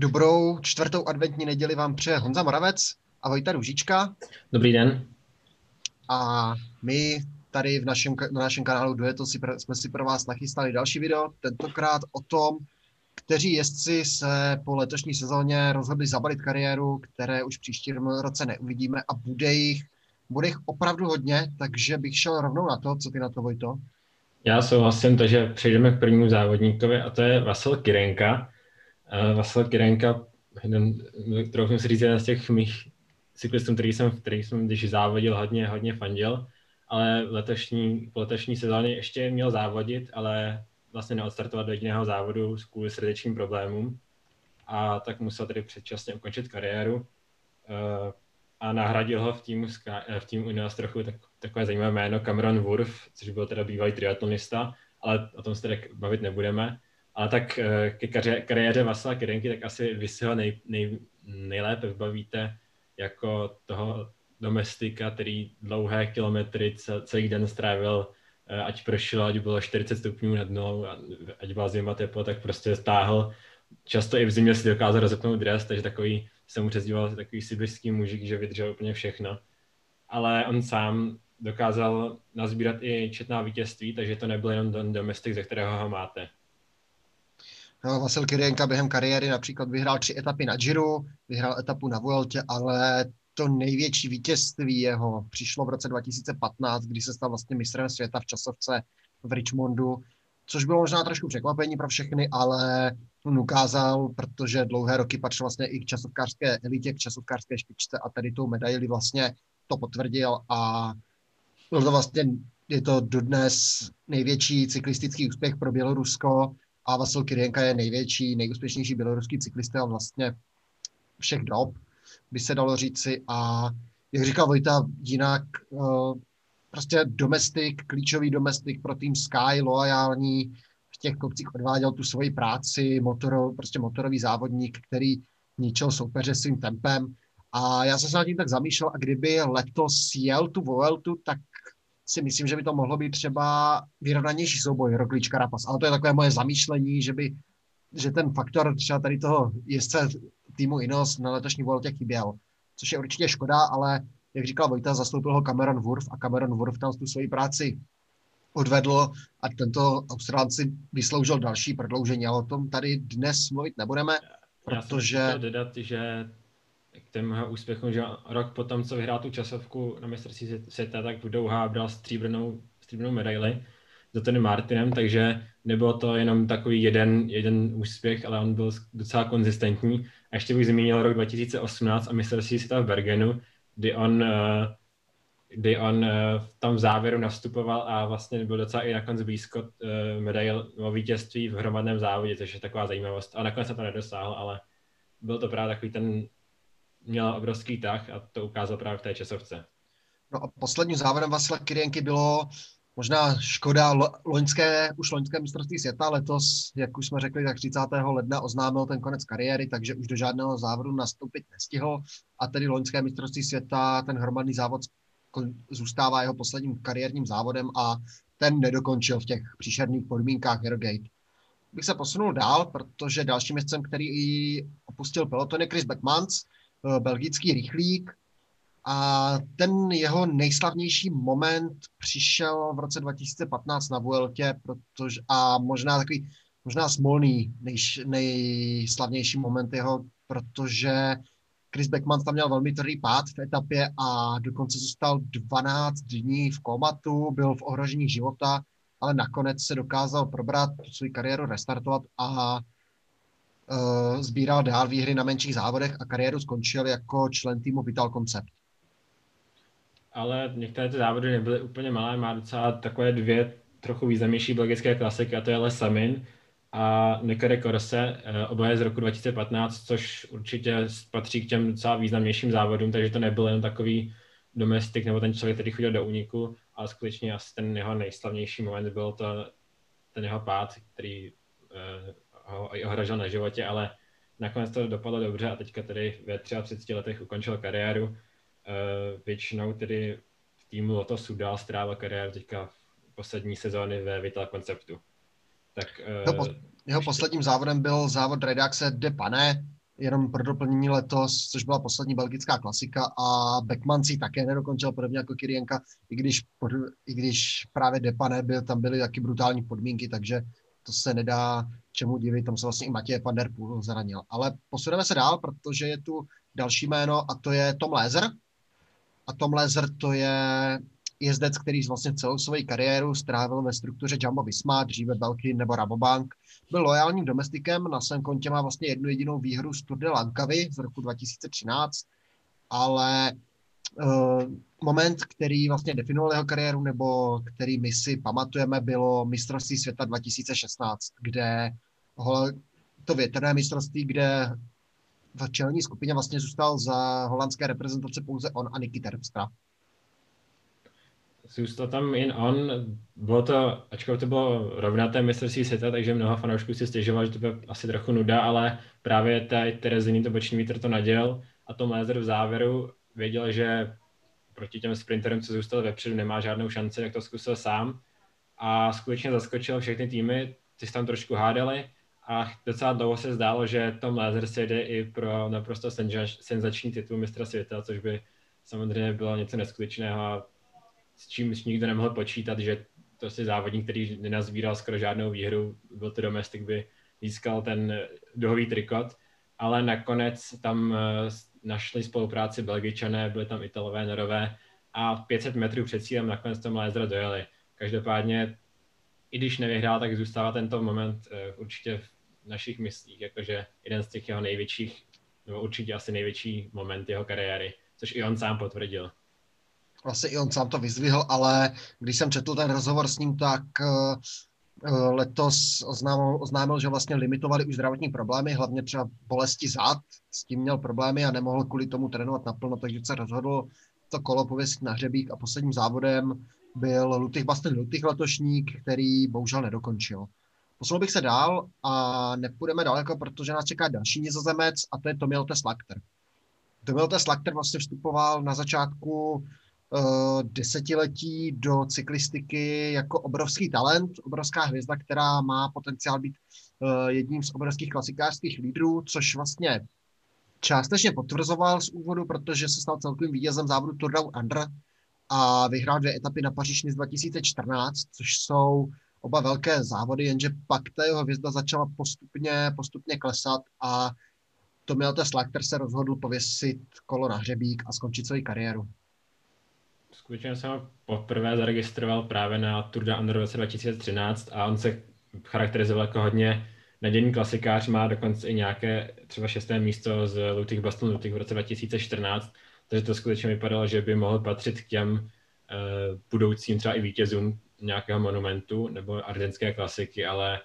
Dobrou čtvrtou adventní neděli vám přeje Honza Moravec a Vojta Růžička. Dobrý den. A my tady v našem, na našem kanálu Dueto si, jsme si pro vás nachystali další video, tentokrát o tom, kteří jezdci se po letošní sezóně rozhodli zabalit kariéru, které už příští roce neuvidíme a bude jich, bude jich opravdu hodně, takže bych šel rovnou na to, co ty na to, Vojto? Já souhlasím, takže přejdeme k prvnímu závodníkovi a to je Vasil Kirenka. Uh, Vasil Kirenka, jeden, kterou si říct, jeden z těch mých cyklistů, který jsem, který jsem když závodil, hodně, hodně fandil, ale letošní, po letošní sezóně ještě měl závodit, ale vlastně neodstartovat do jediného závodu kvůli srdečním problémům a tak musel tedy předčasně ukončit kariéru uh, a nahradil ho v týmu, v týmu Ineos trochu tak, takové zajímavé jméno Cameron Wurf, což byl teda bývalý triatlonista, ale o tom se tedy bavit nebudeme. Ale tak uh, ke kariéře Vasila Kirenky tak asi vy si ho nej, nej, nejlépe vybavíte jako toho domestika, který dlouhé kilometry celý den strávil, eh, ať pršelo, ať bylo 40 stupňů nad dnou, ať byla zima teplo, tak prostě stáhl. Často i v zimě si dokázal rozepnout dres, takže takový, se mu přezdíval takový sibirský mužik, že vydržel úplně všechno. Ale on sám dokázal nazbírat i četná vítězství, takže to nebyl jenom ten domestik, ze kterého ho máte. Vasil Kyrienka během kariéry například vyhrál tři etapy na Giro, vyhrál etapu na Vueltě, ale to největší vítězství jeho přišlo v roce 2015, kdy se stal vlastně mistrem světa v časovce v Richmondu, což bylo možná trošku překvapení pro všechny, ale on ukázal, protože dlouhé roky patřil vlastně i k časovkářské elitě, k časovkářské špičce a tady tou medaili vlastně to potvrdil a byl to vlastně, je to dodnes největší cyklistický úspěch pro Bělorusko a Vasil Kyrienka je největší, nejúspěšnější běloruský cyklista vlastně všech dob by se dalo říci. A jak říkal Vojta, jinak uh, prostě domestik, klíčový domestik pro tým Sky, loajální, v těch kopcích odváděl tu svoji práci, motoro, prostě motorový závodník, který ničil soupeře svým tempem. A já jsem se nad tím tak zamýšlel, a kdyby letos jel tu Vueltu, tak si myslím, že by to mohlo být třeba vyrovnanější souboj Roglič Carapaz. Ale to je takové moje zamýšlení, že by že ten faktor třeba tady toho jezdce týmu Inos na letošní Vueltě chyběl, což je určitě škoda, ale jak říkal Vojta, zastoupil ho Cameron Wurf a Cameron Wurf tam tu svoji práci odvedl a tento Australci vysloužil další prodloužení, ale o tom tady dnes mluvit nebudeme, protože... Já jsem dodat, že k tomu úspěchu, že rok potom, co vyhrál tu časovku na mistrovství světa, tak v Douha bral stříbrnou, stříbrnou medaili za Tony Martinem, takže nebylo to jenom takový jeden, jeden úspěch, ale on byl docela konzistentní. A ještě bych zmínil rok 2018 a mistrovství světa v Bergenu, kdy on, eh, kdy on eh, tam v závěru nastupoval a vlastně byl docela i nakonec blízko eh, medail o vítězství v hromadném závodě, což je taková zajímavost. A nakonec se to nedosáhl, ale byl to právě takový ten, měl obrovský tah a to ukázal právě v té časovce. No a posledním závodem Vasila Kyrienky bylo Možná škoda loňské, už loňské mistrovství světa letos, jak už jsme řekli, tak 30. ledna oznámil ten konec kariéry, takže už do žádného závodu nastoupit nestihl a tedy loňské mistrovství světa, ten hromadný závod zůstává jeho posledním kariérním závodem a ten nedokončil v těch příšerných podmínkách Aerogate. Bych se posunul dál, protože dalším městcem, který opustil peloton, je Chris Beckmans, belgický rychlík, a ten jeho nejslavnější moment přišel v roce 2015 na Vueltě, protože, a možná takový, možná smolný nejš, nejslavnější moment jeho, protože Chris Beckman tam měl velmi tvrdý pád v etapě a dokonce zůstal 12 dní v komatu, byl v ohrožení života, ale nakonec se dokázal probrat, svou kariéru restartovat a uh, sbíral dál výhry na menších závodech a kariéru skončil jako člen týmu Vital Concept. Ale některé ty závody nebyly úplně malé, má docela takové dvě trochu významnější belgické klasiky, a to je Samin a Nekere Corse, eh, oboje z roku 2015, což určitě patří k těm docela významnějším závodům, takže to nebyl jen takový domestik nebo ten člověk, který chodil do úniku, ale skutečně asi ten jeho nejslavnější moment byl to ten jeho pád, který uh, ho ohrožil na životě, ale nakonec to dopadlo dobře a teďka tedy ve 33 letech ukončil kariéru Uh, většinou tedy v týmu Lotosu dál strávil kariéru teďka v poslední sezóny ve Vital Conceptu. Tak, uh, jeho, po, jeho posledním závodem byl závod Redaxe de Pane, jenom pro doplnění letos, což byla poslední belgická klasika a Beckman si také nedokončil, podobně jako Kirienka, i když, i když právě Depane byl, tam byly taky brutální podmínky, takže to se nedá čemu divit, tam se vlastně i Matěj van der Poel zranil. Ale posuneme se dál, protože je tu další jméno a to je Tom Lézer. A Tom Lézer to je jezdec, který vlastně celou svou kariéru strávil ve struktuře Jumbo Visma, dříve Belkin nebo Rabobank. Byl lojálním domestikem, na svém kontě má vlastně jednu jedinou výhru z Tour de Lankavy z roku 2013, ale uh, moment, který vlastně definoval jeho kariéru, nebo který my si pamatujeme, bylo mistrovství světa 2016, kde to větrné mistrovství, kde v čelní skupině vlastně zůstal za holandské reprezentace pouze on a Niky Terpstra zůstal tam jen on. Bylo to, ačkoliv to bylo rovnaté mistrovství světa, takže mnoho fanoušků si stěžoval, že to bylo asi trochu nuda, ale právě ta Tereziny to boční vítr to naděl a Tom Lézer v závěru věděl, že proti těm sprinterům, co zůstal vepředu, nemá žádnou šanci, tak to zkusil sám. A skutečně zaskočil všechny týmy, ty se tam trošku hádali. A docela dlouho se zdálo, že Tom Lézer se jde i pro naprosto senzační titul mistra světa, což by samozřejmě bylo něco neskutečného. A s čím nikdo nemohl počítat, že to si závodník, který nenazbíral skoro žádnou výhru, byl to domestik, by získal ten duhový trikot, ale nakonec tam eh, našli spolupráci Belgičané, byli tam Italové, Norové a 500 metrů před cílem nakonec to Lézra dojeli. Každopádně, i když nevyhrál, tak zůstává tento moment eh, určitě v našich myslích, jakože jeden z těch jeho největších, nebo určitě asi největší moment jeho kariéry, což i on sám potvrdil vlastně i on sám to vyzvihl, ale když jsem četl ten rozhovor s ním, tak eh, letos oznámil, oznámil, že vlastně limitovali už zdravotní problémy, hlavně třeba bolesti zad, s tím měl problémy a nemohl kvůli tomu trénovat naplno, takže se rozhodl to kolo pověsit na hřebík a posledním závodem byl Lutych Basten Lutych letošník, který bohužel nedokončil. Posunul bych se dál a nepůjdeme daleko, protože nás čeká další nizozemec a to je Tomilte Slakter. Tomilte Slakter vlastně vstupoval na začátku desetiletí do cyklistiky jako obrovský talent, obrovská hvězda, která má potenciál být uh, jedním z obrovských klasikářských lídrů, což vlastně částečně potvrzoval z úvodu, protože se stal celkovým vítězem závodu Tour Down Under a vyhrál dvě etapy na paříž 2014, což jsou oba velké závody, jenže pak ta jeho hvězda začala postupně, postupně klesat a to ten Slacker se rozhodl pověsit kolo na hřebík a skončit svoji kariéru skutečně jsem ho poprvé zaregistroval právě na Tour de Under v roce 2013 a on se charakterizoval jako hodně nadějný klasikář, má dokonce i nějaké třeba šesté místo z Lutých Boston Lutých v roce 2014, takže to skutečně vypadalo, že by mohl patřit k těm uh, budoucím třeba i vítězům nějakého monumentu nebo ardenské klasiky, ale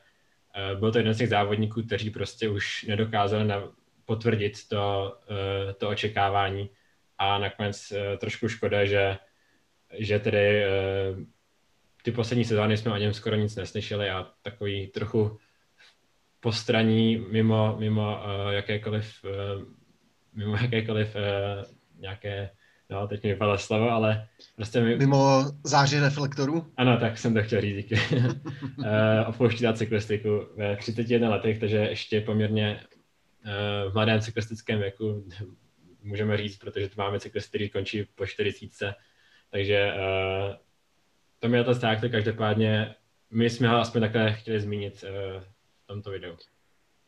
uh, byl to jeden z těch závodníků, kteří prostě už nedokázali na, potvrdit to, uh, to očekávání. A nakonec uh, trošku škoda, že že tedy uh, ty poslední sezóny jsme o něm skoro nic neslyšeli a takový trochu postraní mimo, mimo uh, jakékoliv, uh, mimo jakékoliv nějaké, no teď mi vypadlo slovo, ale prostě mi... Mimo záři reflektorů? Ano, tak jsem to chtěl říct, díky. opouští cyklistiku ve 31 letech, takže ještě poměrně v mladém cyklistickém věku můžeme říct, protože tu máme cyklisty, který končí po 40 takže uh, to mě to stáhli, každopádně my jsme ho aspoň takhle chtěli zmínit uh, v tomto videu.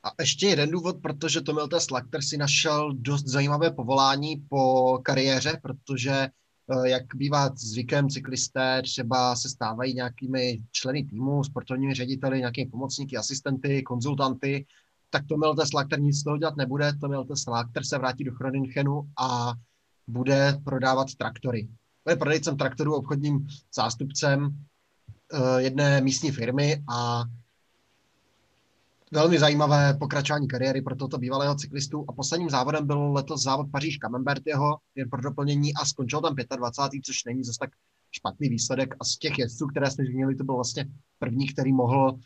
A ještě jeden důvod, protože to Tomilta Slakter si našel dost zajímavé povolání po kariéře, protože eh, jak bývá zvykem, cyklisté třeba se stávají nějakými členy týmu, sportovními řediteli, nějakými pomocníky, asistenty, konzultanty, tak to Tomilta Slakter nic z toho dělat nebude. To Tomilta Slakter se vrátí do Chroninchenu a bude prodávat traktory je prodejcem traktorů, obchodním zástupcem eh, jedné místní firmy a velmi zajímavé pokračování kariéry pro toto bývalého cyklistu a posledním závodem byl letos závod Paříž Camembert jeho, jen pro doplnění a skončil tam 25. což není zase tak špatný výsledek a z těch jezdců, které jsme zmínili, to byl vlastně první, který mohl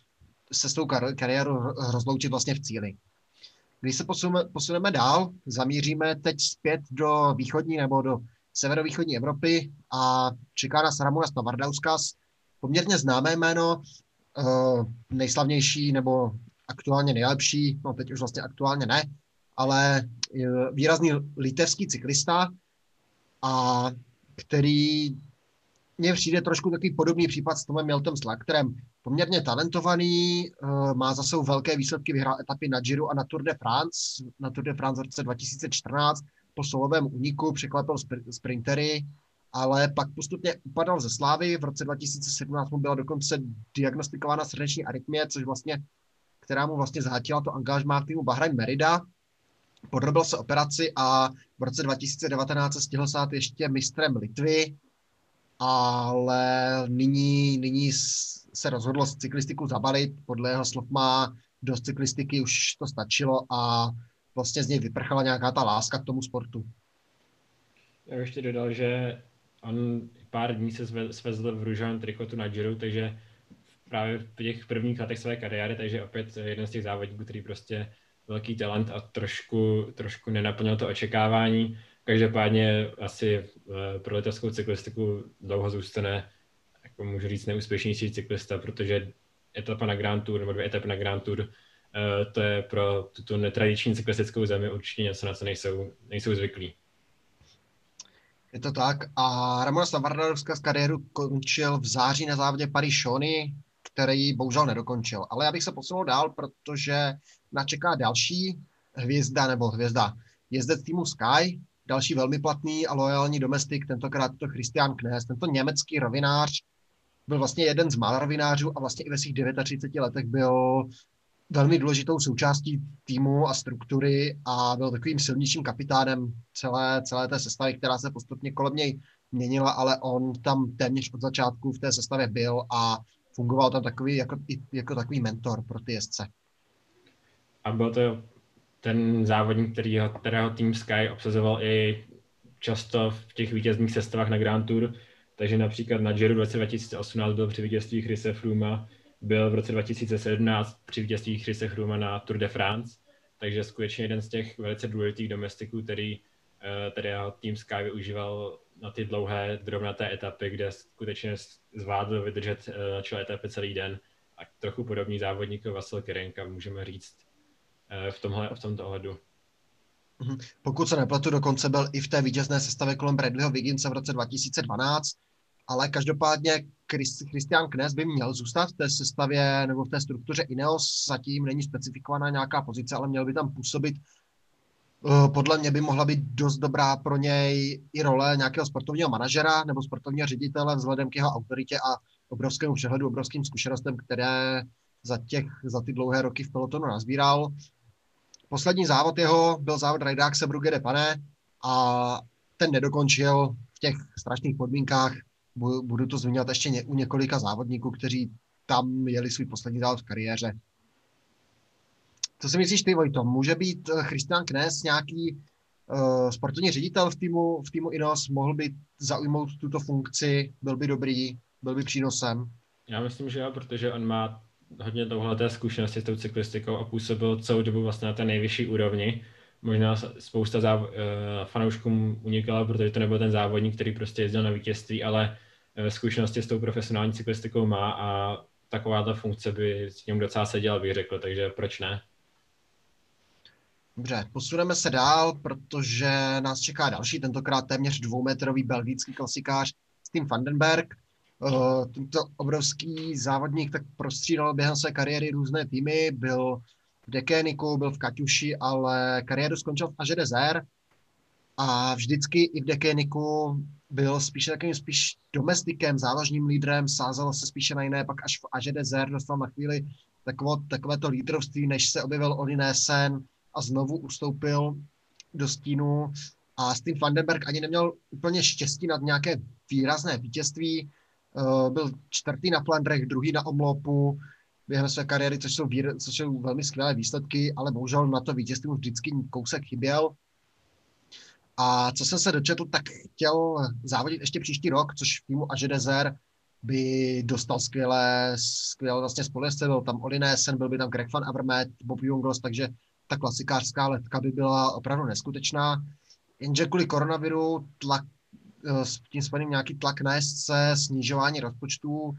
se s tou kar- kariérou rozloučit vlastně v cíli. Když se posuneme, posuneme dál, zamíříme teď zpět do východní nebo do severovýchodní Evropy a čeká nás Ramonas Navardauskas, poměrně známé jméno, uh, nejslavnější nebo aktuálně nejlepší, no teď už vlastně aktuálně ne, ale výrazný litevský cyklista, a který mně přijde trošku takový podobný případ s Tomem Miltem Slakterem. Poměrně talentovaný, eh, má za sebou velké výsledky, vyhrál etapy na Giro a na Tour de France. Na Tour de France v roce 2014 po solovém uniku překvapil sprintery, ale pak postupně upadal ze slávy. V roce 2017 mu byla dokonce diagnostikována srdeční arytmie, což vlastně, která mu vlastně zhatila to angažmá týmu Bahrain Merida. Podrobil se operaci a v roce 2019 se stihl stát ještě mistrem Litvy, ale nyní, nyní se rozhodlo z cyklistiku zabalit. Podle jeho slov má dost cyklistiky, už to stačilo a vlastně z něj vyprchala nějaká ta láska k tomu sportu. Já ještě dodal, že on pár dní se svezl v růžovém trikotu na Giro, takže právě v těch prvních letech své kariéry, takže opět jeden z těch závodníků, který prostě velký talent a trošku, trošku nenaplnil to očekávání. Každopádně asi eh, pro letavskou cyklistiku dlouho zůstane, jako můžu říct, neúspěšnější cyklista, protože etapa na Grand Tour nebo dvě etapy na Grand Tour, to je pro tuto netradiční cyklistickou zemi určitě něco, na co nejsou, nejsou zvyklí. Je to tak. A Ramona Savardovská z kariéru končil v září na závodě paris který bohužel nedokončil. Ale já bych se posunul dál, protože nás čeká další hvězda nebo hvězda jezdec týmu Sky, další velmi platný a loajální domestik, tentokrát to Christian Knes, tento německý rovinář, byl vlastně jeden z mála rovinářů a vlastně i ve svých 39 letech byl velmi důležitou součástí týmu a struktury a byl takovým silnějším kapitánem celé, celé té sestavy, která se postupně kolem něj měnila, ale on tam téměř od začátku v té sestavě byl a fungoval tam takový jako, jako takový mentor pro ty jezdce. A byl to ten závodník, kterýho, kterého tým Sky obsazoval i často v těch vítězných sestavách na Grand Tour, takže například na Giro v roce 2018 byl při vítězství Chrise Froome, byl v roce 2017 při vítězství Chrise Froome na Tour de France, takže skutečně jeden z těch velice důležitých domestiků, který eh, tedy jeho tým Sky využíval na ty dlouhé drobnaté etapy, kde skutečně zvládl vydržet eh, na čele etapy celý den a trochu podobný závodník Vasil Kirenka, můžeme říct, eh, v, tomhle, v tomto ohledu. Mhm. Pokud se nepletu, dokonce byl i v té vítězné sestavě kolem Bradleyho Wigginse v roce 2012, ale každopádně Christian Knes by měl zůstat v té sestavě nebo v té struktuře Ineos, zatím není specifikovaná nějaká pozice, ale měl by tam působit Eh, podle mě by mohla být dost dobrá pro něj i role nějakého sportovního manažera nebo sportovního ředitele vzhledem k jeho autoritě a obrovskému přehledu, obrovským zkušenostem, které za, těch, za ty dlouhé roky v pelotonu nazbíral. Poslední závod jeho byl závod Rajdákse Brugge de Pane a ten nedokončil v těch strašných podmínkách. Budu to zmiňovat ještě u několika závodníků, kteří tam jeli svůj poslední závod v kariéře co si myslíš ty, Vojto? Může být eh, Christian Knes nějaký uh, sportovní ředitel v týmu, v týmu Inos? Mohl by zaujmout tuto funkci? Byl by dobrý? Byl by přínosem? Já myslím, že jo, protože on má hodně dlouholeté zkušenosti s tou cyklistikou a působil celou dobu vlastně na té nejvyšší úrovni. Možná spousta záv- uh, fanouškům unikala, protože to nebyl ten závodník, který prostě jezdil na vítězství, ale uh, zkušenosti s tou profesionální cyklistikou má a taková funkce by s ním docela seděla, bych řekl, takže proč ne? Dobře, posuneme se dál, protože nás čeká další, tentokrát téměř dvoumetrový belgický klasikář Steam Vandenberg. Uh, tento obrovský závodník tak prostřídal během své kariéry různé týmy, byl Dekéniku, byl v Kaťuši, ale kariéru skončil v Aže Desert a vždycky i v Dekéniku byl spíše takovým spíš domestikem, záložním lídrem, sázel se spíše na jiné, pak až v Aže Desert dostal na chvíli takové, takovéto lídrovství, než se objevil Oliné Sen, a znovu ustoupil do stínu. A Steam Vandenberg ani neměl úplně štěstí nad nějaké výrazné vítězství. Uh, byl čtvrtý na Flandrech, druhý na Omlopu během své kariéry, což jsou, výr, což jsou velmi skvělé výsledky, ale bohužel na to vítězství mu vždycky kousek chyběl. A co jsem se dočetl, tak chtěl závodit ještě příští rok, což v týmu Aže by dostal skvělé, skvělé vlastně společce, byl tam Olinesen, byl by tam Greg van Avermaet, Bob Jungels, takže ta klasikářská letka by byla opravdu neskutečná. Jenže kvůli koronaviru tlak, eh, s tím spojeným nějaký tlak na SC, snižování rozpočtů,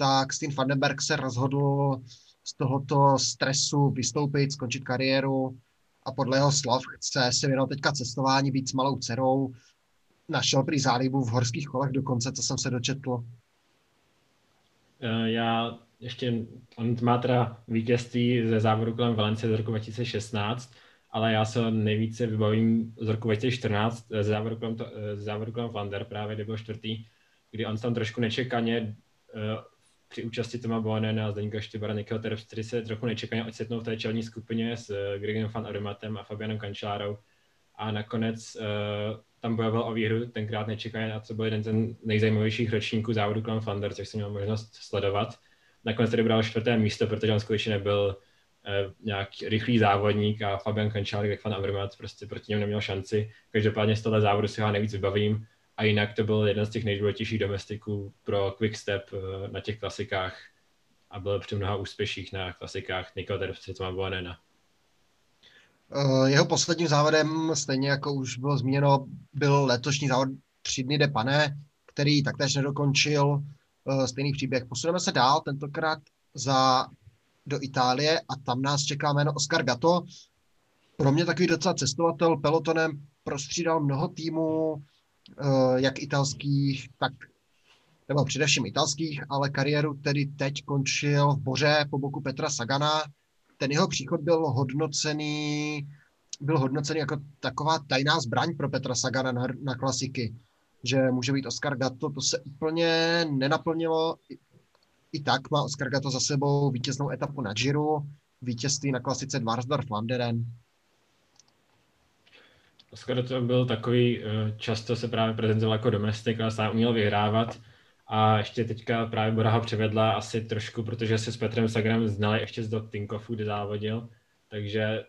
tak Steen Vandenberg se rozhodl z tohoto stresu vystoupit, skončit kariéru a podle jeho slov chce se věnovat teďka cestování, být s malou dcerou. Našel prý zálibu v horských kolech dokonce, co jsem se dočetl. Eh, já ještě, on má teda vítězství ze závodu kolem Valencie z roku 2016, ale já se nejvíce vybavím z roku 2014 ze závodu kolem, to, ze závodu kolem Flander, právě kdy byl čtvrtý, kdy on tam trošku nečekaně při účasti Toma Bohanena a Zdeníka Štybara, Nikého Terpstry se trochu nečekaně ocitnou v té čelní skupině s uh, Gregem van Aromatem a Fabianem Kančárou a nakonec uh, tam bojoval o výhru tenkrát nečekaně a to byl jeden z nejzajímavějších ročníků závodu kolem Flander, což jsem měl možnost sledovat. Nakonec tedy bral čtvrté místo, protože on skutečně nebyl uh, nějak rychlý závodník a Fabian Kančár, jak Van Avermaet, prostě proti němu neměl šanci. Každopádně z tohle závodu si ho nejvíc vybavím a jinak to byl jeden z těch nejdůležitějších domestiků pro Quickstep eh, na těch klasikách a byl při mnoha úspěších na klasikách Niko Terpsitma Boanena. Eh, jeho posledním závodem, stejně jako už bylo zmíněno, byl letošní závod tři dny de Pane, který taktéž nedokončil eh, stejný příběh. Posuneme se dál, tentokrát za, do Itálie a tam nás čeká jméno Oscar Gatto. Pro mě takový docela cestovatel pelotonem prostřídal mnoho týmů, jak italských, tak nebo především italských, ale kariéru tedy teď končil v Boře po boku Petra Sagana. Ten jeho příchod byl hodnocený, byl hodnocený jako taková tajná zbraň pro Petra Sagana na, na klasiky, že může být Oscar Gatto, to se úplně nenaplnilo. I, i tak má Oscar Gatto za sebou vítěznou etapu na Giro, vítězství na klasice Dvarsdorf Flanderen. Skoro to byl takový, eh, často se právě prezentoval jako domestik, ale sám uměl vyhrávat. A ještě teďka právě Bora ho přivedla asi trošku, protože se s Petrem Sagranem znali ještě z Dot Tinkoffů, kde závodil. Takže,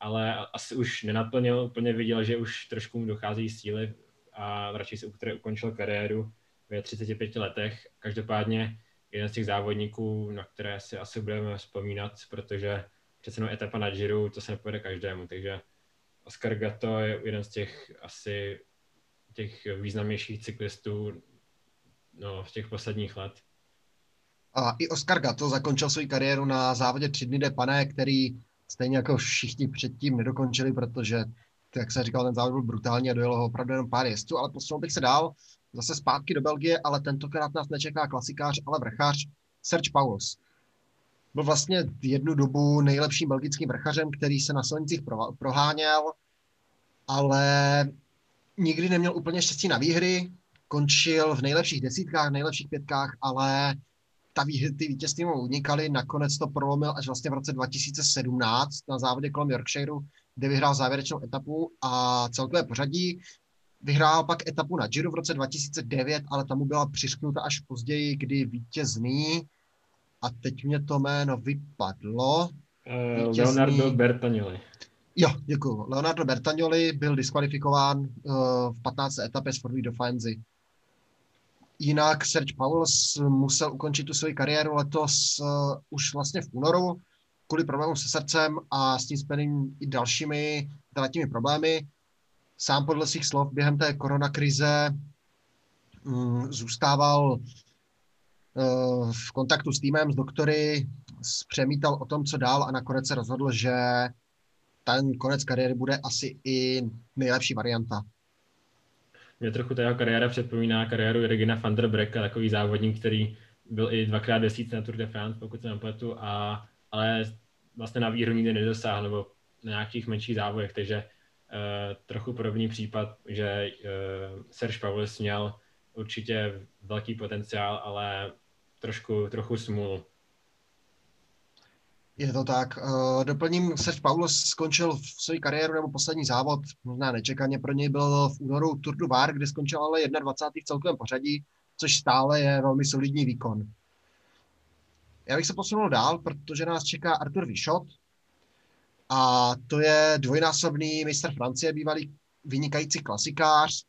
ale asi už nenaplnil, úplně viděl, že už trošku mu dochází síly a radši si ukončil kariéru ve 35 letech. Každopádně jeden z těch závodníků, na které si asi budeme vzpomínat, protože přece jenom etapa na Giro, to se nepovede každému, takže Oscar Gatto je jeden z těch asi těch významnějších cyklistů no, v těch posledních let. A i Oscar Gatto zakončil svou kariéru na závodě tři dny de Pane, který stejně jako všichni předtím nedokončili, protože, jak jsem říkal, ten závod byl brutální a dojelo ho opravdu jenom pár jezdců, ale posunul bych se dál, zase zpátky do Belgie, ale tentokrát nás nečeká klasikář, ale vrchář Serge Paulos. Byl vlastně jednu dobu nejlepším belgickým vrchařem, který se na silnicích proháněl, ale nikdy neměl úplně štěstí na výhry, končil v nejlepších desítkách, nejlepších pětkách, ale ta výhry, ty vítězství mu unikaly, nakonec to prolomil až vlastně v roce 2017 na závodě kolem Yorkshireu, kde vyhrál závěrečnou etapu a celkové pořadí. Vyhrál pak etapu na Giro v roce 2009, ale tam mu byla přišknuta až později, kdy vítězný a teď mě to jméno vypadlo. Uh, vítězný... Leonardo Bertagnoli. Jo, děkuji. Leonardo Bertagnoli byl diskvalifikován uh, v 15. etapě z Fordy do Faenzy. Jinak Serge Pauls musel ukončit tu svoji kariéru letos uh, už vlastně v únoru kvůli problémům se srdcem a s tím spojeným i dalšími zdravotními problémy. Sám podle svých slov během té koronakrize um, zůstával uh, v kontaktu s týmem, s doktory, přemítal o tom, co dál a nakonec se rozhodl, že ten konec kariéry bude asi i nejlepší varianta. Mě trochu ta jeho kariéra připomíná kariéru Regina van der Brecka, takový závodník, který byl i dvakrát desítce na Tour de France, pokud se nepletu, a, ale vlastně na výhru nikdy nedosáhl, nebo na nějakých menších závodech, takže uh, trochu podobný případ, že uh, Serge Paulis měl určitě velký potenciál, ale trošku, trochu smůlu. Je to tak. Uh, doplním, Serge Paulus skončil v své kariéru nebo poslední závod, možná nečekaně pro něj byl v únoru Tour du Var, kde skončil ale 21. v celkovém pořadí, což stále je velmi solidní výkon. Já bych se posunul dál, protože nás čeká Arthur Vichot a to je dvojnásobný mistr Francie, bývalý vynikající klasikář,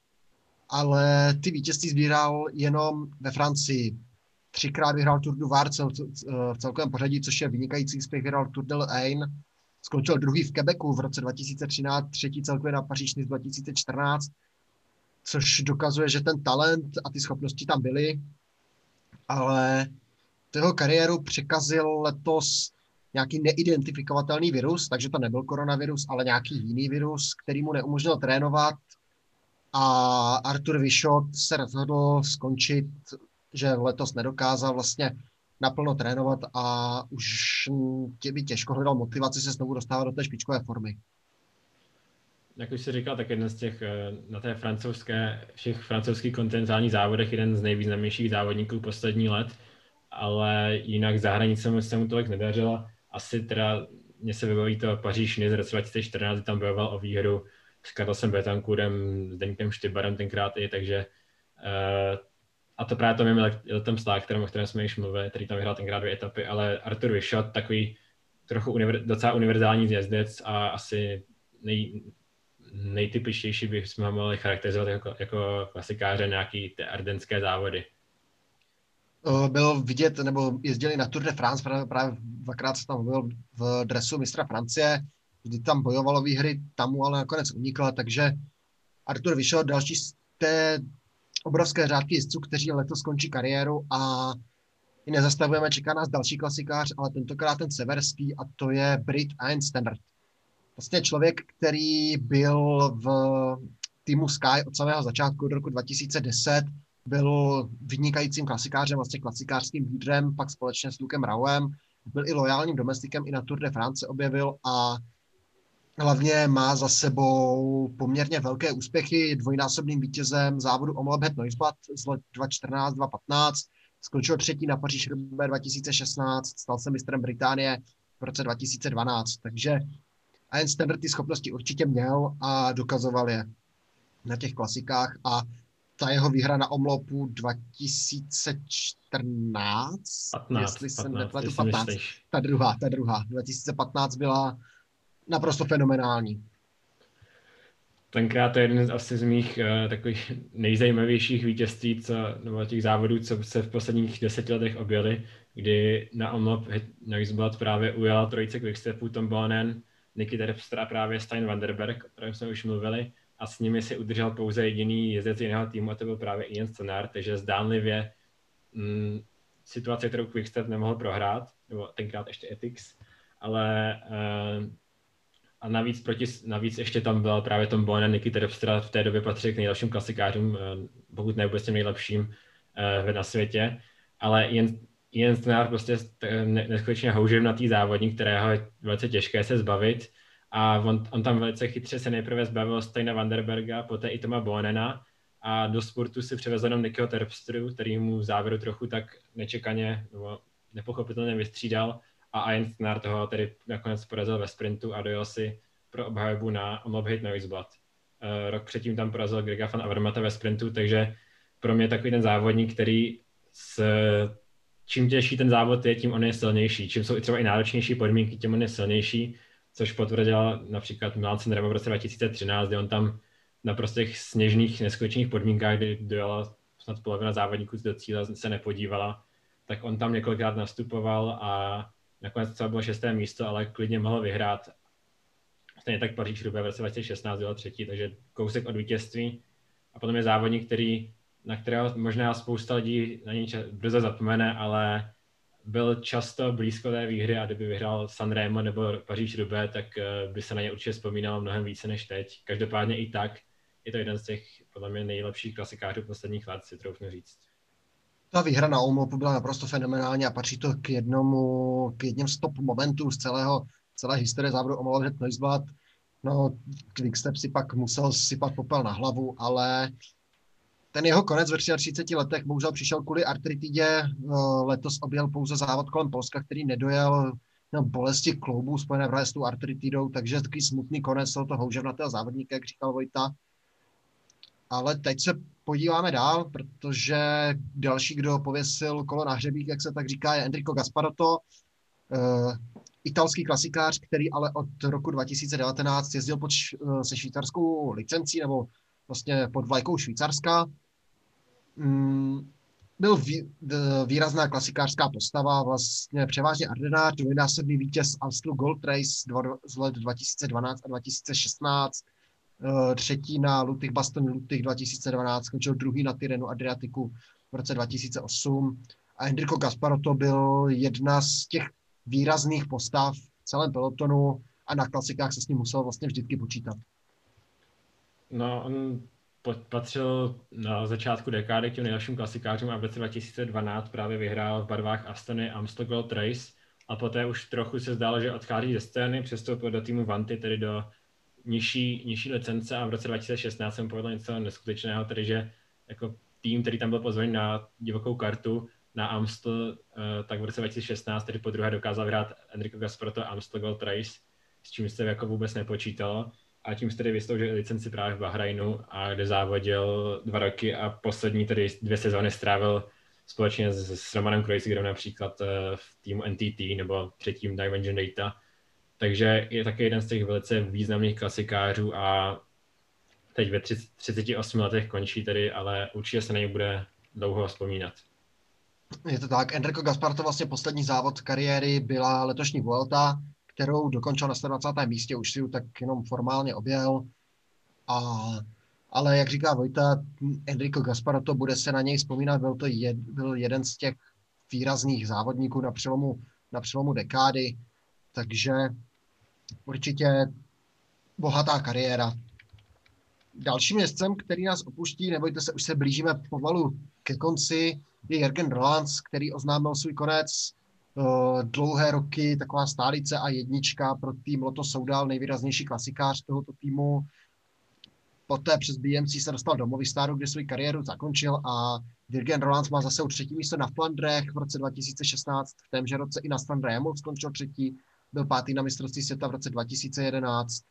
ale ty vítězství sbíral jenom ve Francii třikrát vyhrál Tour du Var cel, v celkovém pořadí, což je vynikající úspěch, vyhrál Tour de Ain, skončil druhý v Quebecu v roce 2013, třetí celkově na Paříž 2014, což dokazuje, že ten talent a ty schopnosti tam byly, ale jeho kariéru překazil letos nějaký neidentifikovatelný virus, takže to nebyl koronavirus, ale nějaký jiný virus, který mu neumožnil trénovat a Artur Vyšot se rozhodl skončit, že letos nedokázal vlastně naplno trénovat a už tě by těžko hledal motivaci se znovu dostávat do té špičkové formy. Jak už jsi říkal, tak jeden z těch eh, na té francouzské, všech francouzských kontinentálních závodech, jeden z nejvýznamnějších závodníků poslední let, ale jinak za hranicemi se mu tolik nedařilo. Asi teda mně se vybaví to Paříž z roce 2014, tam bojoval o výhru s Karlosem Betancourem, s Deníkem Štybarem tenkrát i, takže uh, a to právě to mým letem slák, kterém, o kterém jsme již mluvili, který tam vyhrál tenkrát dvě etapy, ale Artur Vyšot, takový trochu univer, docela univerzální jezdec a asi nej, nejtypičtější bychom ho mohli charakterizovat jako, jako klasikáře nějaký ty ardenské závody. Byl vidět, nebo jezdili na Tour de France, právě, právě dvakrát se tam byl v dresu mistra Francie, kdy tam bojovalo výhry, tam mu ale nakonec unikla, takže Artur vyšel další z té obrovské řádky jezdců, kteří letos skončí kariéru a i nezastavujeme, čeká nás další klasikář, ale tentokrát ten severský a to je Brit Ian. Vlastně člověk, který byl v týmu Sky od samého začátku do roku 2010, byl vynikajícím klasikářem, vlastně klasikářským lídrem, pak společně s Lukem Rauem, byl i lojálním domestikem, i na Tour de France objevil a hlavně má za sebou poměrně velké úspěchy, dvojnásobným vítězem závodu Omlabet Noisblad z let 2014-2015, skončil třetí na Paříž 2016, stal se mistrem Británie v roce 2012, takže Ian Standard ty schopnosti určitě měl a dokazoval je na těch klasikách. A ta jeho výhra na omlopu 2014, 15, jestli 15, jsem nepletu, 15, ta druhá, ta druhá, 2015 byla naprosto fenomenální. Tenkrát to je jeden z asi z mých uh, takových nejzajímavějších vítězství, co, nebo těch závodů, co se v posledních deseti letech objeli, kdy na omlop Noisblad právě ujela trojice quickstepů Tom Bonen, Niky Terpstra a právě Stein Vanderberg, o kterém jsme už mluvili, a s nimi si udržel pouze jediný jezdec jiného týmu a to byl právě Ian Stonar, takže zdánlivě mm, situace, kterou Quickstep nemohl prohrát, nebo tenkrát ještě Ethics, ale uh, a navíc, proti, navíc ještě tam byl právě Tom Bonen, Niky Terpstra v té době patří k nejlepším klasikářům, uh, pokud ne vůbec těm nejlepším uh, na světě, ale jen, jen Stonar prostě neskutečně houžev tý závodník, kterého je velice těžké se zbavit, a on, on tam velice chytře se nejprve zbavil Steina Vanderberga, poté i Toma Bonena a do sportu si přivezl jenom Nikyho Terpstru, který mu v závěru trochu tak nečekaně nebo nepochopitelně vystřídal a Stnar toho tedy nakonec porazil ve sprintu a dojel si pro obhajobu na Omlop Noisblad. Uh, rok předtím tam porazil Grega van Avermata ve sprintu, takže pro mě takový ten závodník, který s čím těžší ten závod je, tím on je silnější. Čím jsou i třeba i náročnější podmínky, tím on je silnější což potvrdila například Milan Sanremo v roce 2013, kdy on tam na prostých sněžných, neskutečných podmínkách, kdy dojela snad polovina závodníků do cíle, se nepodívala, tak on tam několikrát nastupoval a nakonec to bylo šesté místo, ale klidně mohl vyhrát. Stejně tak Paříž Rubé v roce 2016 byl třetí, takže kousek od vítězství. A potom je závodník, který, na kterého možná spousta lidí na něj brzo zapomene, ale byl často blízko té výhry a kdyby vyhrál Sanremo nebo Paříž Rubé, tak eh, by se na ně určitě vzpomínalo mnohem více než teď. Každopádně i tak je to jeden z těch podle mě nejlepších klasikářů posledních let, si troufnu říct. Ta výhra na Olmopu byla naprosto fenomenální a patří to k jednomu, k jedním z top momentů z celého, celé historie závodu Omlouvřet Noisblad. No, Quickstep si pak musel sypat popel na hlavu, ale ten jeho konec ve 33 letech bohužel přišel kvůli artritidě. Eh, letos objel pouze závod kolem Polska, který nedojel no, bolesti kloubů spojené právě s tou artritidou, takže takový smutný konec tohoto houževnatého závodníka, jak říkal Vojta. Ale teď se podíváme dál, protože další, kdo pověsil kolo na hřebík, jak se tak říká, je Enrico Gasparotto, uh, italský klasikář, který ale od roku 2019 jezdil pod, uh, se švýcarskou licencí nebo vlastně pod vlajkou Švýcarska. Mm, byl vý, výrazná klasikářská postava, vlastně převážně Ardenář, dvojnásobný vítěz Amstel Gold Race z let 2012 a 2016, eh, třetí na Lutych Baston Lutych 2012, skončil druhý na Tyrenu Adriatiku v roce 2008 a Enrico Gasparotto byl jedna z těch výrazných postav v celém pelotonu a na klasikách se s ním musel vlastně vždycky počítat. No, on patřil na začátku dekády k těm nejlepším klasikářům a v roce 2012 právě vyhrál v barvách Astony Amstel Gold Race a poté už trochu se zdálo, že odchází ze scény, přestoupil do týmu Vanty, tedy do nižší, nižší licence a v roce 2016 jsem povedl něco neskutečného, tedy že jako tým, který tam byl pozvaný na divokou kartu na Amstel, eh, tak v roce 2016 tedy po druhé dokázal vyhrát Enrico Gasparotto Amstel Gold Race, s čím se jako vůbec nepočítalo a tím se tedy vystoužil licenci právě v Bahrajnu a kde závodil dva roky a poslední tedy dvě sezóny strávil společně s, s Romanem Kreuzigerem například uh, v týmu NTT nebo třetím Dimension Data. Takže je také jeden z těch velice významných klasikářů a teď ve 30, 38 letech končí tedy, ale určitě se na něj bude dlouho vzpomínat. Je to tak. Enrico Gasparto vlastně poslední závod kariéry byla letošní Vuelta, kterou dokončil na 120. místě, už si ji tak jenom formálně objel. A, ale jak říká Vojta, Enrico Gasparotto bude se na něj vzpomínat, byl to jed, byl jeden z těch výrazných závodníků na přelomu, na přelomu dekády, takže určitě bohatá kariéra. Dalším jezdcem, který nás opuští, nebojte se, už se blížíme pomalu ke konci, je Jürgen Rolands, který oznámil svůj konec Eh, dlouhé roky taková stálice a jednička pro tým Loto Soudal, nejvýraznější klasikář tohoto týmu. Poté přes BMC se dostal do Movistaru, kde svou kariéru zakončil a Virgen Rolands má zase třetí místo na Flandrech v roce 2016, v témže roce i na Sanremo skončil třetí, byl pátý na mistrovství světa v roce 2011.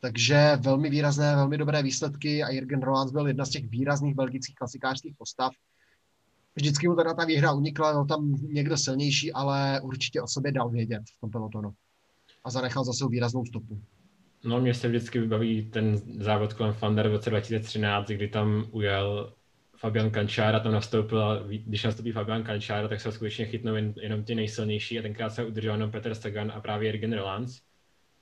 Takže velmi výrazné, velmi dobré výsledky a Jürgen Rolands byl jedna z těch výrazných belgických klasikářských postav, Vždycky mu teda ta výhra unikla, byl tam někdo silnější, ale určitě o sobě dal vědět v tom pelotonu. A zanechal zase výraznou stopu. No, mě se vždycky vybaví ten závod kolem Fander v roce 2013, kdy tam ujel Fabian Cančára, tam nastoupil a když nastoupí Fabian Cančára, tak se skutečně chytnou jen, jenom ty nejsilnější a tenkrát se udržel jenom Peter Sagan a právě Jürgen Rolands.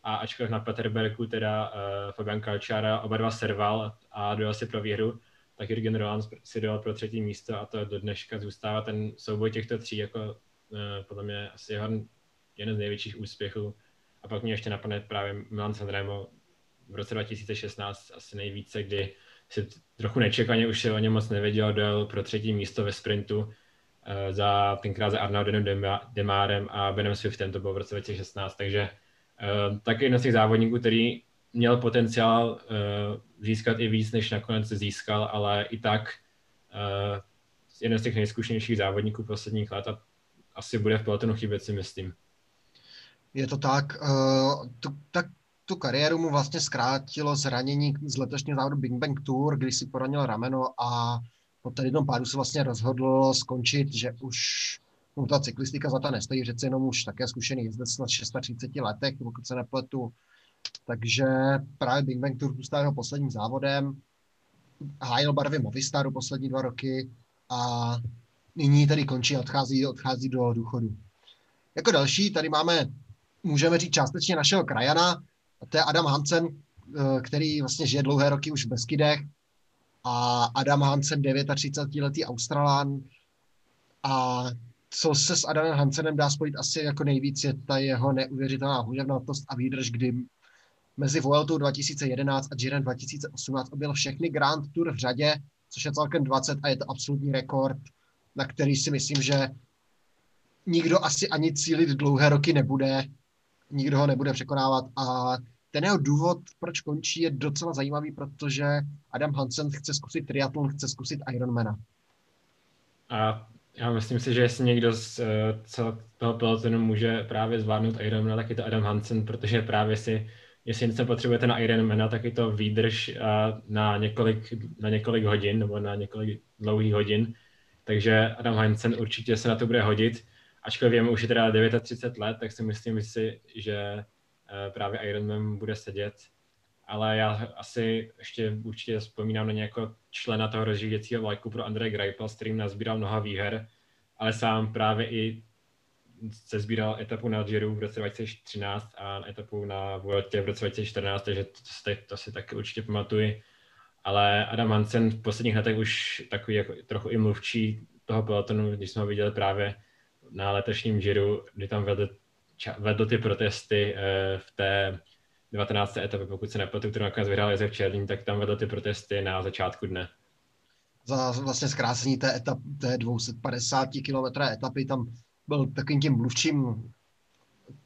A ačkoliv na Peterbergu teda uh, Fabian Cančára oba dva serval a dojel si pro výhru, tak Jürgen Roland si dal pro třetí místo a to do dneška zůstává ten souboj těchto tří jako eh, podle mě asi jeho jeden z největších úspěchů. A pak mě ještě napadne právě Milan Sanremo v roce 2016 asi nejvíce, kdy si trochu nečekaně už se o něm moc nevěděl, dojel pro třetí místo ve sprintu eh, za tenkrát za Arnaudem Demárem a Benem Swiftem, to bylo v roce 2016, takže uh, taky jeden z těch závodníků, který měl potenciál uh, získat i víc, než nakonec získal, ale i tak jeden z těch nejzkušenějších závodníků posledních let a asi bude v pelotonu chybět, si myslím. Je to tak. Uh, tu, tak tu kariéru mu vlastně zkrátilo zranění z letošního závodu Big Bang Tour, kdy si poranil rameno a po tady jednom pádu se vlastně rozhodl skončit, že už mu ta cyklistika za to nestojí, řece jenom už také zkušený jezdec na 630 letech, pokud se nepletu, takže právě Big Bang Tour zůstal jeho posledním závodem. Hájil barvy Movistaru poslední dva roky a nyní tedy končí a odchází, odchází do důchodu. Jako další tady máme, můžeme říct částečně našeho krajana, to je Adam Hansen, eh, který vlastně žije dlouhé roky už v Beskydech. A Adam Hansen, 39-letý Australán. A co se s Adamem Hansenem dá spojit asi jako nejvíc, je ta jeho neuvěřitelná hůževnatost a výdrž, kdy mezi Vueltou 2011 a Girem 2018 objel všechny Grand Tour v řadě, což je celkem 20 a je to absolutní rekord, na který si myslím, že nikdo asi ani cílit dlouhé roky nebude, nikdo ho nebude překonávat a ten jeho důvod, proč končí, je docela zajímavý, protože Adam Hansen chce zkusit triatlon, chce zkusit Ironmana. A já myslím si, že jestli někdo z uh, toho pelotonu může právě zvládnout Ironmana, tak je to Adam Hansen, protože právě si jestli něco potřebujete na Ironmana, tak je to výdrž na několik, na několik hodin nebo na několik dlouhých hodin. Takže Adam Heinzen určitě se na to bude hodit. Ačkoliv věmu už je teda 39 let, tak si myslím si, že e, právě Ironman bude sedět. Ale já asi ještě určitě vzpomínám na nějakého člena toho rozžívěcího vlajku pro Andrej Greipel, s kterým nazbíral mnoha výher, ale sám právě i se sbíral etapu na Giro v roce 2013 a etapu na Vueltě v roce 2014, takže to, to, to si taky určitě pamatuji. Ale Adam Hansen v posledních letech už takový jako trochu i mluvčí toho pelotonu, když jsme ho viděli právě na letošním Giro, kdy tam vedl, vedl ty protesty eh, v té 19. etapě, pokud se nepletu, kterou nakonec vyhrál Josef Černý, tak tam vedl ty protesty na začátku dne. Za vlastně zkrácení té, etap, té 250 km etapy tam byl takovým tím mluvčím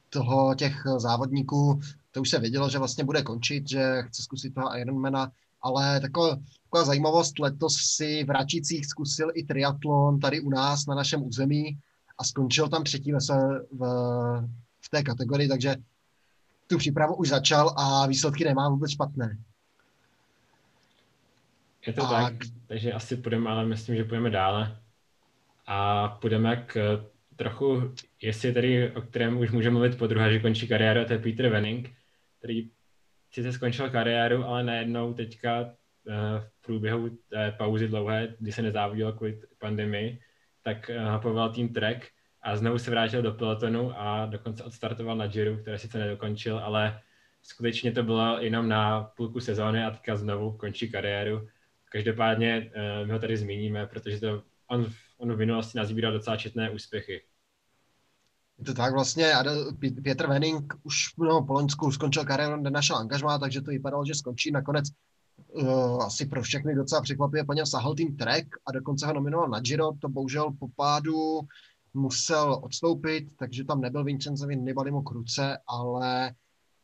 toho těch závodníků, to už se vědělo, že vlastně bude končit, že chce zkusit toho Ironmana, ale taková, taková zajímavost, letos si v Račicích zkusil i triatlon tady u nás na našem území a skončil tam třetí v, v, v té kategorii, takže tu přípravu už začal a výsledky nemá vůbec špatné. Je to a... tak, takže asi půjdeme, ale myslím, že půjdeme dále. A půjdeme k trochu, jestli tady, o kterém už můžeme mluvit po druhé, že končí kariéru, to je Peter Wenning, který sice skončil kariéru, ale najednou teďka uh, v průběhu té pauzy dlouhé, kdy se nezávodil kvůli pandemii, tak uh, povolal tým Trek a znovu se vrátil do pelotonu a dokonce odstartoval na Giro, které sice nedokončil, ale skutečně to bylo jenom na půlku sezóny a teďka znovu končí kariéru. Každopádně uh, my ho tady zmíníme, protože to on, on v minulosti nazbíral docela četné úspěchy. To tak vlastně, Pětr Wenning už no, po Loňsku skončil kariéru, nenašel angažmá, takže to vypadalo, že skončí nakonec uh, asi pro všechny docela překvapuje, po něm sahal tým Trek a dokonce ho nominoval na Giro, to bohužel po pádu musel odstoupit, takže tam nebyl Vincenzovi Nibalimu Kruce, ale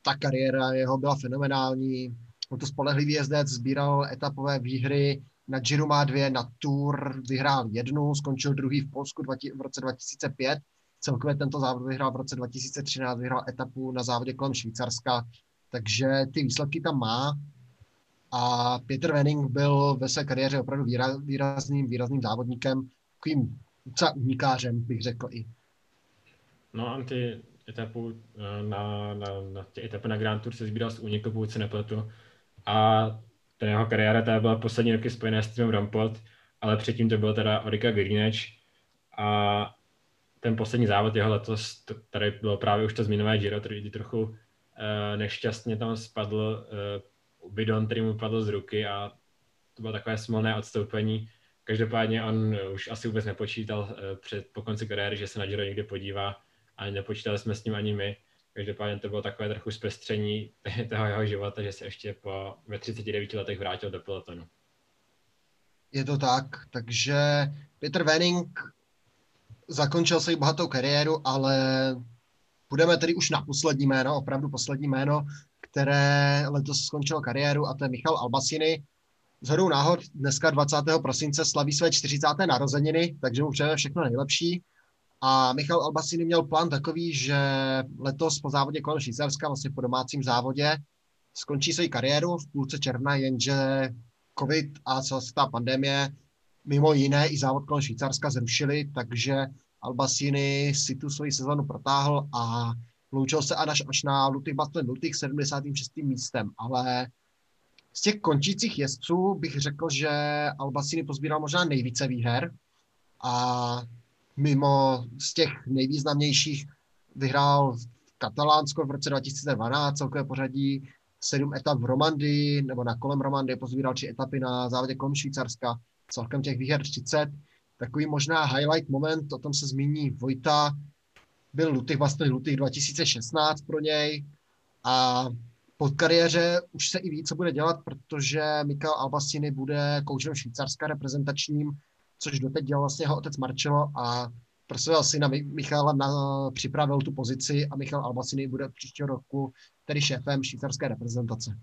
ta kariéra jeho byla fenomenální. On to spolehlivý jezdec, sbíral etapové výhry, na Giro má dvě, na Tour vyhrál jednu, skončil druhý v Polsku v roce 2005 Celkově tento závod vyhrál v roce 2013, vyhrál etapu na závodě kolem Švýcarska, takže ty výsledky tam má. A Peter Wenning byl ve své kariéře opravdu výrazným, výrazným závodníkem, takovým unikářem, bych řekl i. No a ty etapu eh, na, na, na ty etapy na Grand Tour se sbíral z úniku, pokud se nepletu. A ta jeho kariéra ta byla poslední roky spojená s týmem Rampot, ale předtím to byl teda Orika Greenwich. A ten poslední závod jeho letos, tady bylo právě už to zmínové Giro, který trochu uh, nešťastně tam spadl uh, bidon, který mu padl z ruky a to bylo takové smolné odstoupení. Každopádně on už asi vůbec nepočítal uh, před, po konci kariéry, že se na Giro někde podívá a nepočítali jsme s ním ani my. Každopádně to bylo takové trochu zpestření toho jeho života, že se ještě po, ve 39 letech vrátil do pelotonu. Je to tak, takže Peter Wenning zakončil svou bohatou kariéru, ale budeme tedy už na poslední jméno, opravdu poslední jméno, které letos skončilo kariéru a to je Michal Albasiny. Z hodou náhod dneska 20. prosince slaví své 40. narozeniny, takže mu přejeme všechno nejlepší. A Michal Albasiny měl plán takový, že letos po závodě kolem Švýcarska, vlastně po domácím závodě, skončí svoji kariéru v půlce června, jenže covid a celá pandemie mimo jiné i závod kolem Švýcarska zrušili, takže Albasini si tu svoji sezonu protáhl a loučil se až, až na Lutych Bastel Lutych 76. místem, ale z těch končících jezdců bych řekl, že Albasini pozbíral možná nejvíce výher a mimo z těch nejvýznamnějších vyhrál Katalánsko v roce 2012, celkové pořadí sedm etap v Romandii, nebo na kolem Romandie pozbíral tři etapy na závodě kolem Švýcarska celkem těch výher 30. Takový možná highlight moment, o tom se zmíní Vojta, byl Lutych, vlastně Lutych 2016 pro něj a po kariéře už se i ví, co bude dělat, protože Mikael Albasini bude koučem Švýcarska reprezentačním, což doteď dělal vlastně jeho otec Marcello a prosil syna Michala na, připravil tu pozici a Michal Albasini bude příštího roku tedy šéfem švýcarské reprezentace.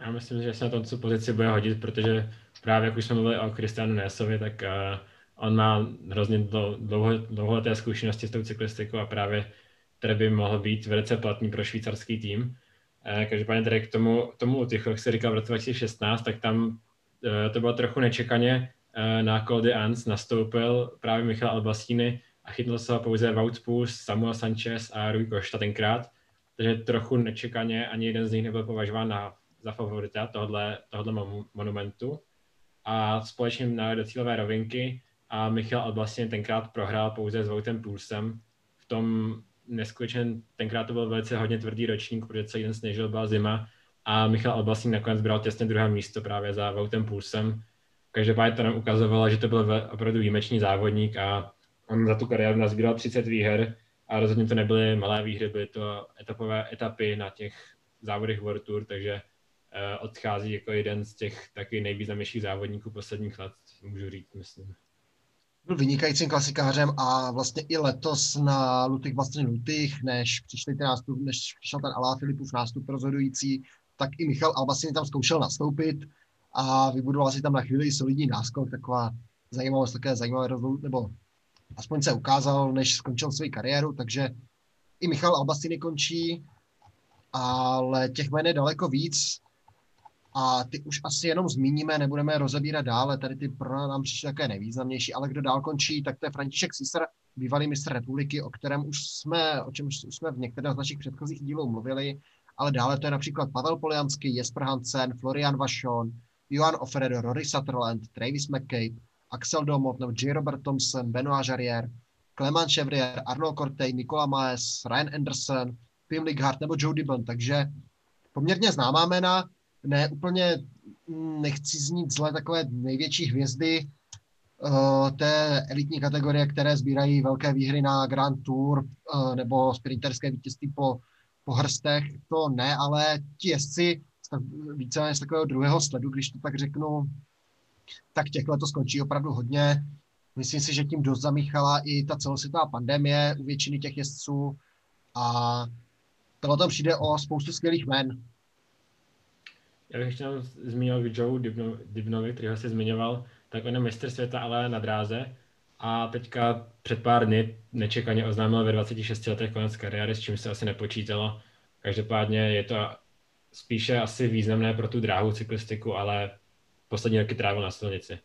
Já myslím, že se na tomto pozici bude hodit, protože právě jak už jsme mluvili o Kristianu Nesovi, tak uh, on má hrozně dlouho, dlouholeté zkušenosti s tou cyklistikou a právě který by mohl být velice platný pro švýcarský tým. Uh, každopádně tady k tomu, tomu Lutychu, jak se říkal v roce 2016, tak tam uh, to bylo trochu nečekaně. Uh, na Col Ans nastoupil právě Michal Albastini a chytl se pouze Wout Poels, Samuel Sanchez a Rui Košta tenkrát. Takže trochu nečekaně ani jeden z nich nebyl považován na za favorita tohle, tohle monumentu a společně na do cílové rovinky a Michal Alblastin tenkrát prohrál pouze s Voutem Pulsem. V tom neskutečně tenkrát to byl velice hodně tvrdý ročník, protože celý den sněžil, byla zima a Michal Alblastin nakonec bral těsně druhé místo právě za Voutem Pulsem. Každopádně to nám ukazovalo, že to byl opravdu výjimečný závodník a on za tu kariéru nazbíral 30 výher a rozhodně to nebyly malé výhry, byly to etapové etapy na těch závodech World Tour, takže uh, odchází jako jeden z těch taky nejvýznamnějších závodníků posledních let, můžu říct, myslím. Byl vynikajícím klasikářem a vlastně i letos na Lutých vlastně Lutých, než, přišli ty nástup, než přišel ten Alá Filipův nástup rozhodující, tak i Michal Albasini tam zkoušel nastoupit a vybudoval si tam na chvíli solidní náskok, taková zajímavost, také zajímavé rozhodnutí, nebo aspoň se ukázal, než skončil svou kariéru, takže i Michal Albasini končí, ale těch jmen je daleko víc a ty už asi jenom zmíníme, nebudeme rozebírat dále, tady ty pro nám přišly také nejvýznamnější, ale kdo dál končí, tak to je František Sisser, bývalý mistr republiky, o kterém už jsme, o čem už jsme v některých z našich předchozích dílů mluvili, ale dále to je například Pavel Polianský, Jesper Hansen, Florian Vachon, Johan Ofredo, Rory Sutherland, Travis McCabe, Axel Domov nebo J. Robert Thompson, Benoit Jarrier, Clement Chevrier, Arnold Cortey, Nikola Maes, Ryan Anderson, Pim Lighart nebo Joe Dibon, takže poměrně známá jména, ne úplně, mm, nechci znít zle, takové největší hvězdy uh, té elitní kategorie, které sbírají velké výhry na Grand Tour uh, nebo sprinterské vítězství po, po hrstech, to ne, ale ti jezdci více z takového druhého sledu, když to tak řeknu, tak těch letos skončí opravdu hodně. Myslím si, že tím dost zamíchala i ta celosvětová pandemie u většiny těch jezdců a tohle tam přijde o spoustu skvělých men. Já bych ještě zmínil k Joe Dibnovi, který ho se zmiňoval, tak on je mistr světa, ale na dráze. A teďka před pár dny nečekaně oznámil ve 26 letech konec kariéry, s čím se asi nepočítalo. Každopádně je to spíše asi významné pro tu dráhu cyklistiku, ale poslední roky trávil na silnici.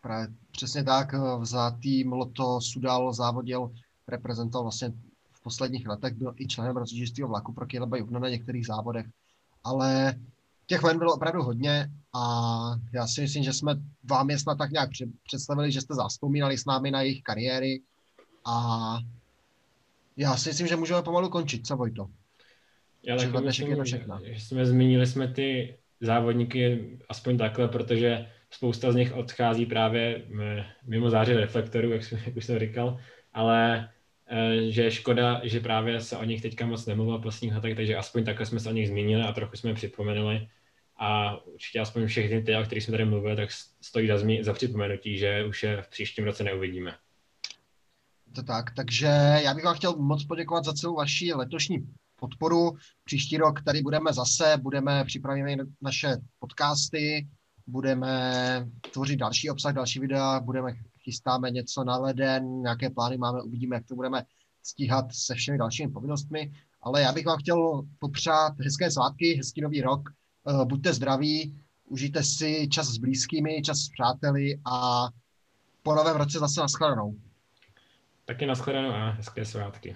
Právě přesně tak, za tým Loto Sudal závodil, reprezentoval vlastně v posledních letech, byl i členem rozjíždějícího vlaku pro Caleba Juvna na některých závodech, ale těch men bylo opravdu hodně a já si myslím, že jsme vám je snad tak nějak představili, že jste zaspomínali s námi na jejich kariéry a já si myslím, že můžeme pomalu končit. Co Vojto? Já taky myslím, je to všechno. že jsme zmínili jsme ty závodníky aspoň takhle, protože spousta z nich odchází právě mimo záře reflektorů, jak, jak už jsem říkal, ale že je škoda, že právě se o nich teďka moc nemluvilo v posledních letech, takže aspoň takhle jsme se o nich zmínili a trochu jsme je připomenuli. A určitě aspoň všechny ty, o kterých jsme tady mluvili, tak stojí za, za připomenutí, že už je v příštím roce neuvidíme. To tak, takže já bych vám chtěl moc poděkovat za celou vaši letošní podporu. Příští rok tady budeme zase, budeme připravit naše podcasty, budeme tvořit další obsah, další videa, budeme chystáme něco na leden, nějaké plány máme, uvidíme, jak to budeme stíhat se všemi dalšími povinnostmi. Ale já bych vám chtěl popřát hezké svátky, hezký nový rok, eh, buďte zdraví, užijte si čas s blízkými, čas s přáteli a po novém roce zase nashledanou. Taky nashledanou a hezké svátky.